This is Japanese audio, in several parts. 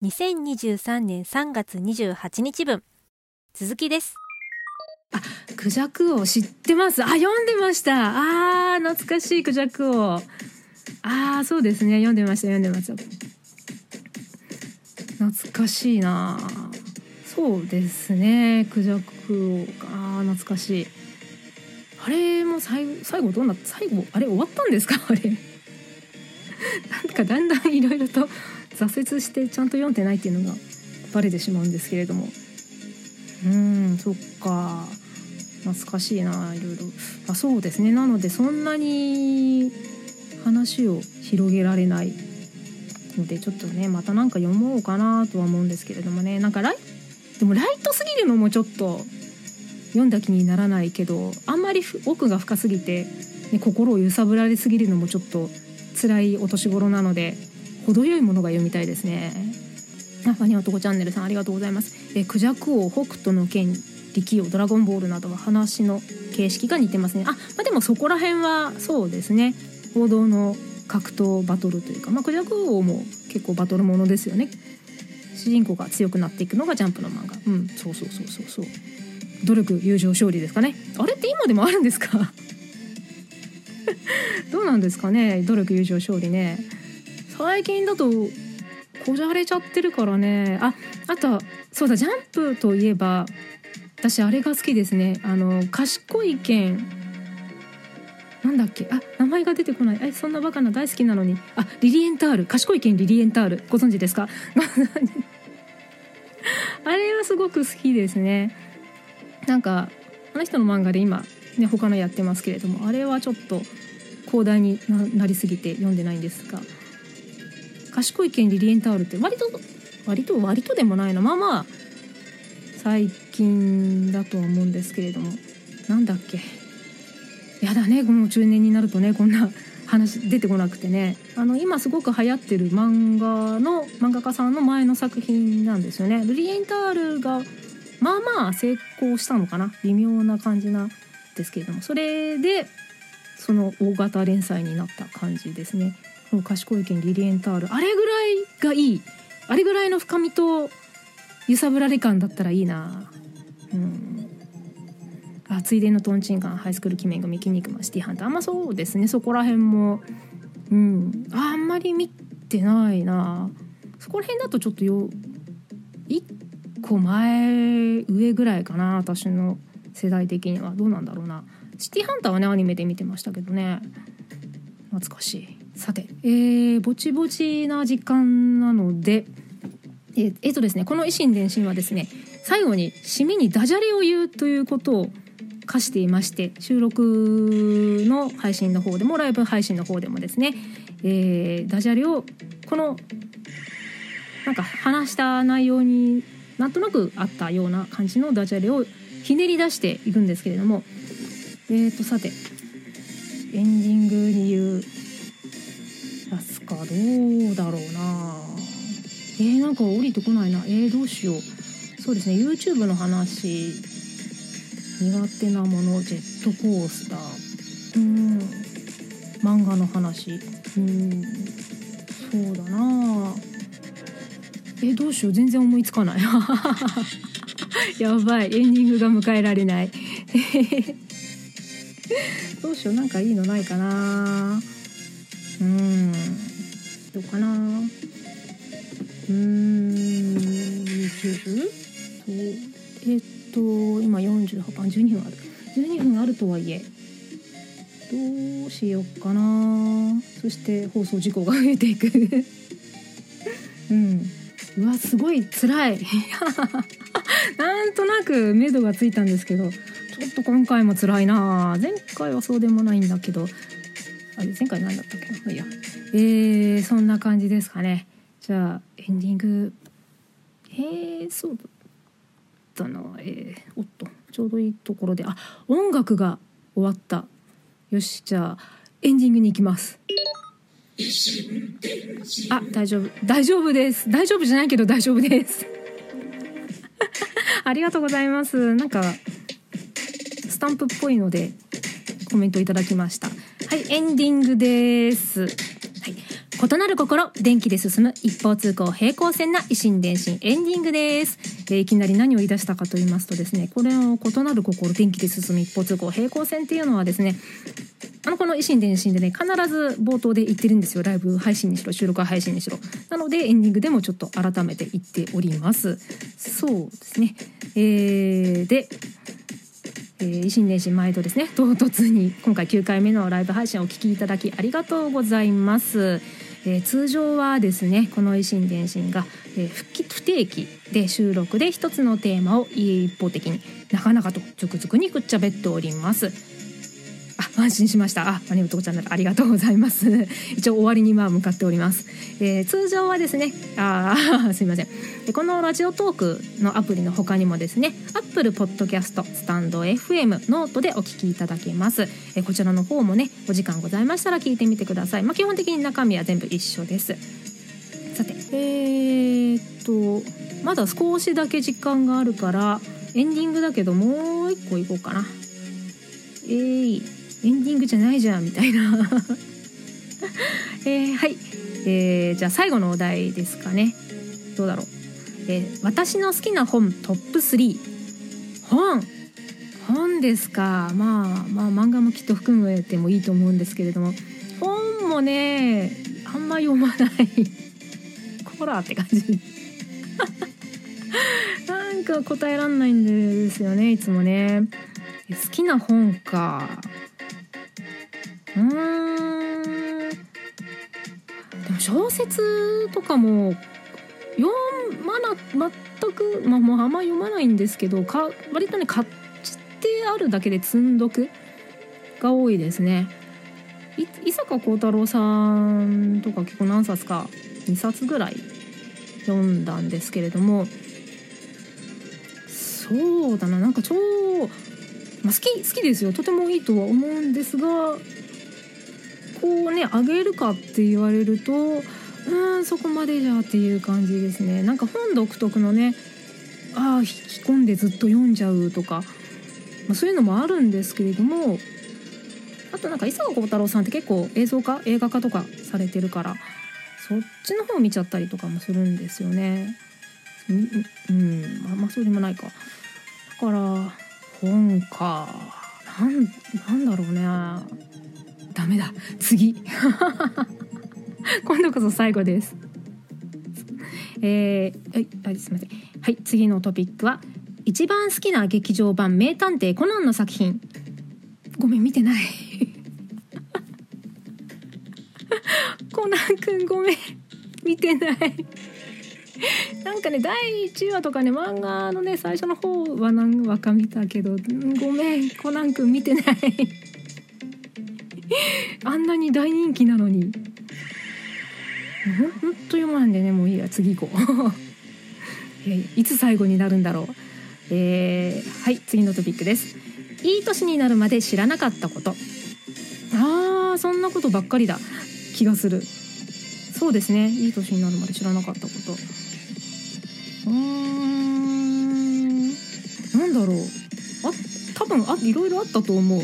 2023年3月28日分続きですあ、クジャク王知ってます。あ、読んでました。あー、懐かしいクジャク王。あー、そうですね。読んでました、読んでました。懐かしいなそうですね。クジャク王。あー、懐かしい。あれも最後、最後どうな最後、あれ終わったんですか？あれ。なんかだんだんいろいろと挫折してちゃんと読んでないっていうのがバレてしまうんですけれども。うんそっか。懐かしいないろいろ。あそうですね。なのでそんなに話を広げられないのでちょっとねまたなんか読もうかなとは思うんですけれどもね。なんかライでもライトすぎるのもちょっと読んだ気にならないけどあんまり奥が深すぎて、ね、心を揺さぶられすぎるのもちょっと辛いお年頃なので程よいものが読みたいですね。あ、ファニー男チャンネルさんありがとうございます。えクジャク王、北斗の剣、力王、ドラゴンボールなどは話の形式が似てますね。あ、まあ、でもそこら辺はそうですね。王道の格闘バトルというか、まあ、クジャク王も結構バトルものですよね。主人公が強くなっていくのがジャンプの漫画。うん、そうそうそうそうそう。努力、友情、勝利ですかね。あれって今でもあるんですか？どうなんですかね？努力、友情、勝利ね。最近だとこじゃれちゃってるからね。ああとそうだジャンプといえば私あれが好きですね。あの賢い剣。なんだっけ？あ名前が出てこない。えそんなバカな大好きなのに。あリリエンタール。賢い剣リリエンタール。ご存知ですか？あれはすごく好きですね。なんかあの人の漫画で今ね他のやってますけれどもあれはちょっと広大にななりすぎて読んでないんですが。賢い剣リリエンタールって割と割と割とでもないなまあまあ最近だとは思うんですけれどもなんだっけ？やだねもう中年になるとねこんな話出てこなくてね。あの今すごく流行ってる漫画の漫画家さんの前の作品なんですよね。リリエンタールがまあまあ成功したのかな？微妙な感じなんですけれども。それでその大型連載になった感じですね。もう賢い剣リリエンタール。あれぐらいがいい。あれぐらいの深みと揺さぶられ感だったらいいな。うん。あついでのトンチンカンハイスクール鬼面組筋肉マンシティハンター。あんまそうですね。そこら辺も。うん。あんまり見てないな。そこら辺だとちょっとよ一個前上ぐらいかな。私の世代的には。どうなんだろうな。シティハンターはねアニメで見てましたけどね。懐かしい。さてえー、ぼちぼちな時間なのでえーえーとですねこの維新伝心はですね最後に締めにダジャレを言うということを課していまして収録の配信の方でもライブ配信の方でもですね、えーダジャレをこのなんか話した内容になんとなくあったような感じのダジャレをひねり出していくんですけれどもえーとさてエンディングに言うかどうだろうな。えー、なんか降りてこないな。えー、どうしよう。そうですね。YouTube の話。苦手なもの。ジェットコースター。うん。漫画の話。うん。そうだな。えどうしよう。全然思いつかない。やばい。エンディングが迎えられない。どうしよう。なんかいいのないかな。うん。どうかな。うーん20そうえっと今48分12分ある。12分あるとはいえどうしようかな。そして放送事故が増えていく。うん。うわすごい辛い。なんとなく目処がついたんですけどちょっと今回も辛いな。前回はそうでもないんだけどあれ前回何だったっけな？まあいいや。えー、そんな感じですかね。じゃあエンディング。えー、そうだったなえー、おっとちょうどいいところで。あ音楽が終わった。よしじゃあエンディングに行きます。あ大丈夫。大丈夫です。大丈夫じゃないけど大丈夫です。ありがとうございます。なんかスタンプっぽいのでコメントいただきました。はいエンディングです。はい。異なる心電気で進む一方通行平行線な維新伝心エンディングです、えーいきなり何を言い出したかと言いますとですねこれの異なる心電気で進む一方通行平行線っていうのはですねあのこの維新伝心でね必ず冒頭で言ってるんですよ。ライブ配信にしろ収録配信にしろ。なのでエンディングでもちょっと改めて言っております。そうですね。えー、でえー、維新電信毎度ですね唐突に今回9回目のライブ配信をお聴きいただきありがとうございます、えー通常はですねこの維新電信が、えー不定期で収録で一つのテーマを一方的になかなかとズクズクにくっちゃべっております。安心しました。あマネブトコチャンネルありがとうございます。一応終わりにまあ向かっております、えー通常はですねあー すいません。でこのラジオトークのアプリの他にもですね Apple Podcast スタンド FM ノートでお聞きいただけます、えーこちらの方もねお時間ございましたら聞いてみてください。まあ基本的に中身は全部一緒です。さてえー、っとまだ少しだけ時間があるからエンディングだけどもう一個いこうかな。えー、エンディングじゃないじゃんみたいな。えー、はい、えー、じゃあ最後のお題ですかね。どうだろう、えー私の好きな本トップ3本。本ですか。まあまあ漫画もきっと含めてもいいと思うんですけれども。本もねあんま読まない。コラーって感じ。なんか答えらんないんですよねいつもね。好きな本か。うん。でも小説とかも読まな全くまあもうあんま読まないんですけどか割とね買ってあるだけで積んどくが多いですね。伊坂幸太郎さんとか結構何冊か2冊ぐらい読んだんですけれどもそうだななんか超、まあ、好き好きですよ。とてもいいとは思うんですがこうねあげるかって言われるとうんそこまでじゃっていう感じですねなんか本独特のねああ引き込んでずっと読んじゃうとか、まあ、そういうのもあるんですけれどもあとなんか伊坂幸太郎さんって結構映像化映画化とかされてるからそっちの方見ちゃったりとかもするんですよね。うん、うん、まあ、まあそうでもないか。だから本かなんなんだろうね。ダメだ次 今度こそ最後です。えー、はい、はい、すみません。はい、次のトピックは一番好きな劇場版名探偵コナンの作品。ごめん見てない。コナンくんごめん見てない。なんかね第1話とかね漫画のね最初の方は何話か見たけどごめんコナンくん見てないあんなに大人気なのに。ほん？ほんと読まんでねもういいや次行こう、えいつ最後になるんだろう。えーはい次のトピックです。いい年になるまで知らなかったこと。あーそんなことばっかりだ。気がする。そうですね。いい年になるまで知らなかったこと。うーん。なんだろう。あ多分あいろいろあったと思う。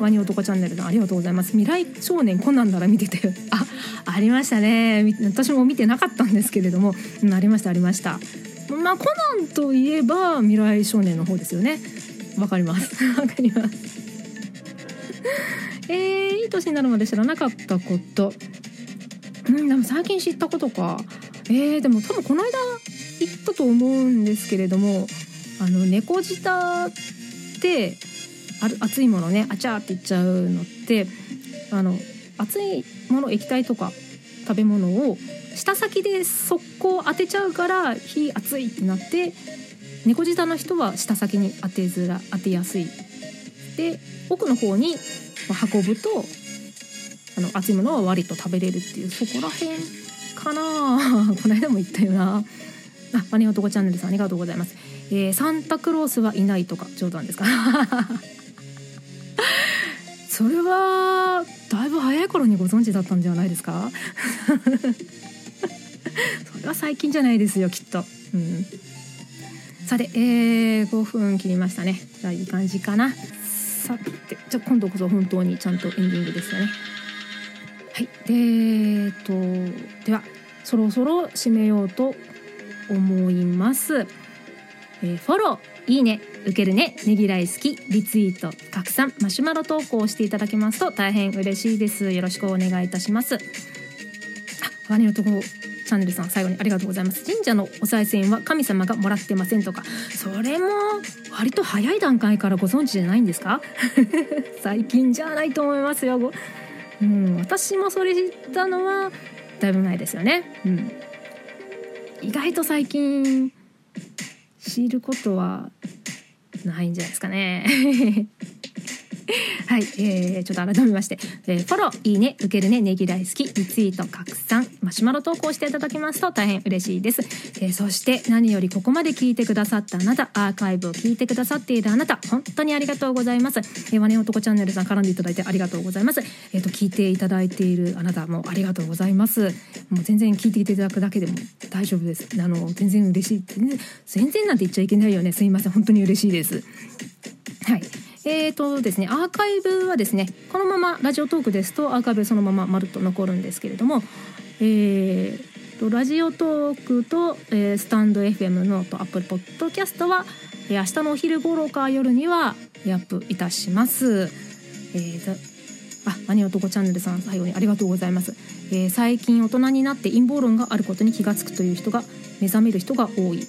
ワニ男チャンネルさんありがとうございます。未来少年コナンなら見ててあありましたね。私も見てなかったんですけれども、うん、ありましたありました。まあコナンといえば未来少年の方ですよね。わかります。わかります。えー、いい年になるまで知らなかったこと。うんでも最近知ったことか。えー、でも多分この間言ったと思うんですけれどもあの猫舌って熱いものねあちゃーって言っちゃうのってあの熱いもの液体とか食べ物を舌先で速攻当てちゃうから火熱いってなって猫舌の人は舌先に当てづら当てやすい。で奥の方に運ぶとあの熱いものは割と食べれるっていうそこら辺かな。この間も言ったよな。あマネ男チャンネルさんありがとうございます、えーサンタクロースはいないとか冗談ですか？それはだいぶ早い頃にご存知だったんじゃないですか？それは最近じゃないですよきっと、うん、さて、えー、5分切りましたね。じゃあいい感じかな。さてじゃあ今度こそ本当にちゃんとエンディングですよね。はい。でえっとではそろそろ締めようと思います、えーフォローいいね。受けるねねぎらい好きリツイート拡散マシュマロ投稿していただけますと大変嬉しいです。よろしくお願いいたします。あワニのとこチャンネルさん最後にありがとうございます。神社のお賽銭は神様がもらってませんとか。それも割と早い段階からご存知じゃないんですか？最近じゃないと思いますよ。うん、私もそれ知ったのはだいぶ前ですよね。うん、意外と最近知ることはないんじゃないですかね。はい、えー、ちょっと改めまして、えーフォロー、いいね、受けるね、ねぎらい好き、リツイート、拡散、マシュマロ投稿していただきますと大変嬉しいです。えーそして何よりここまで聞いてくださったあなた、アーカイブを聞いてくださっているあなた、本当にありがとうございます。えー、ワネ男チャンネルさん絡んでいただいてありがとうございます。えっ、と、聞いていただいているあなたもありがとうございます。もう全然聞いていただくだけでも大丈夫です。あの、全然嬉しい。全然、全然なんて言っちゃいけないよね。すいません。本当に嬉しいです。えーとですね、アーカイブはですねこのままラジオトークですとアーカイブそのまままるっと残るんですけれども、えーとラジオトークと、えースタンド FM のとアップルポッドキャストは、えー明日のお昼頃か夜にはアップいたします。えーとあ、マニ男チャンネルさん最後にありがとうございます。えー最近大人になって陰謀論があることに気がつくという人が目覚める人が多い。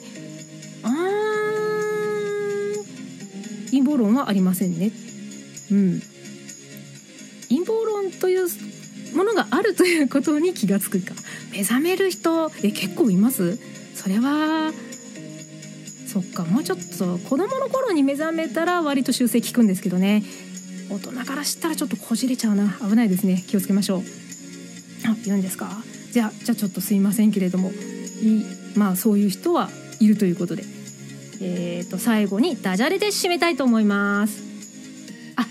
謀論はありませんね。うん。陰謀論というものがあるということに気がつくか。目覚める人え結構います？それはそっかもうちょっと子供の頃に目覚めたら割と修正効くんですけどね。大人から知ったらちょっとこじれちゃうな危ないですね気をつけましょう。あ言うんですか？じゃあじゃあちょっとすいませんけれどもいまあそういう人はいるということで。えー、と最後にダジャレで締めたいと思います。あ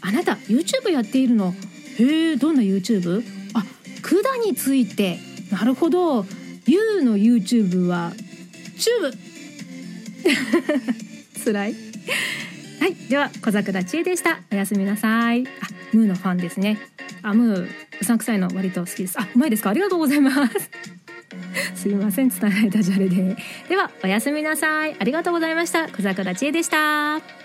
あなた YouTube やっているの？へえどんな YouTube? あ管について。なるほど。You の YouTube はチューブ。つらい。はいでは小桜知恵でした。おやすみなさい。あムーのファンですね。あムーうさんくさいの割と好きです。あうまいですか？ありがとうございます。すいません伝えられたジャレで。ではおやすみなさい。ありがとうございました。小桜千恵でした。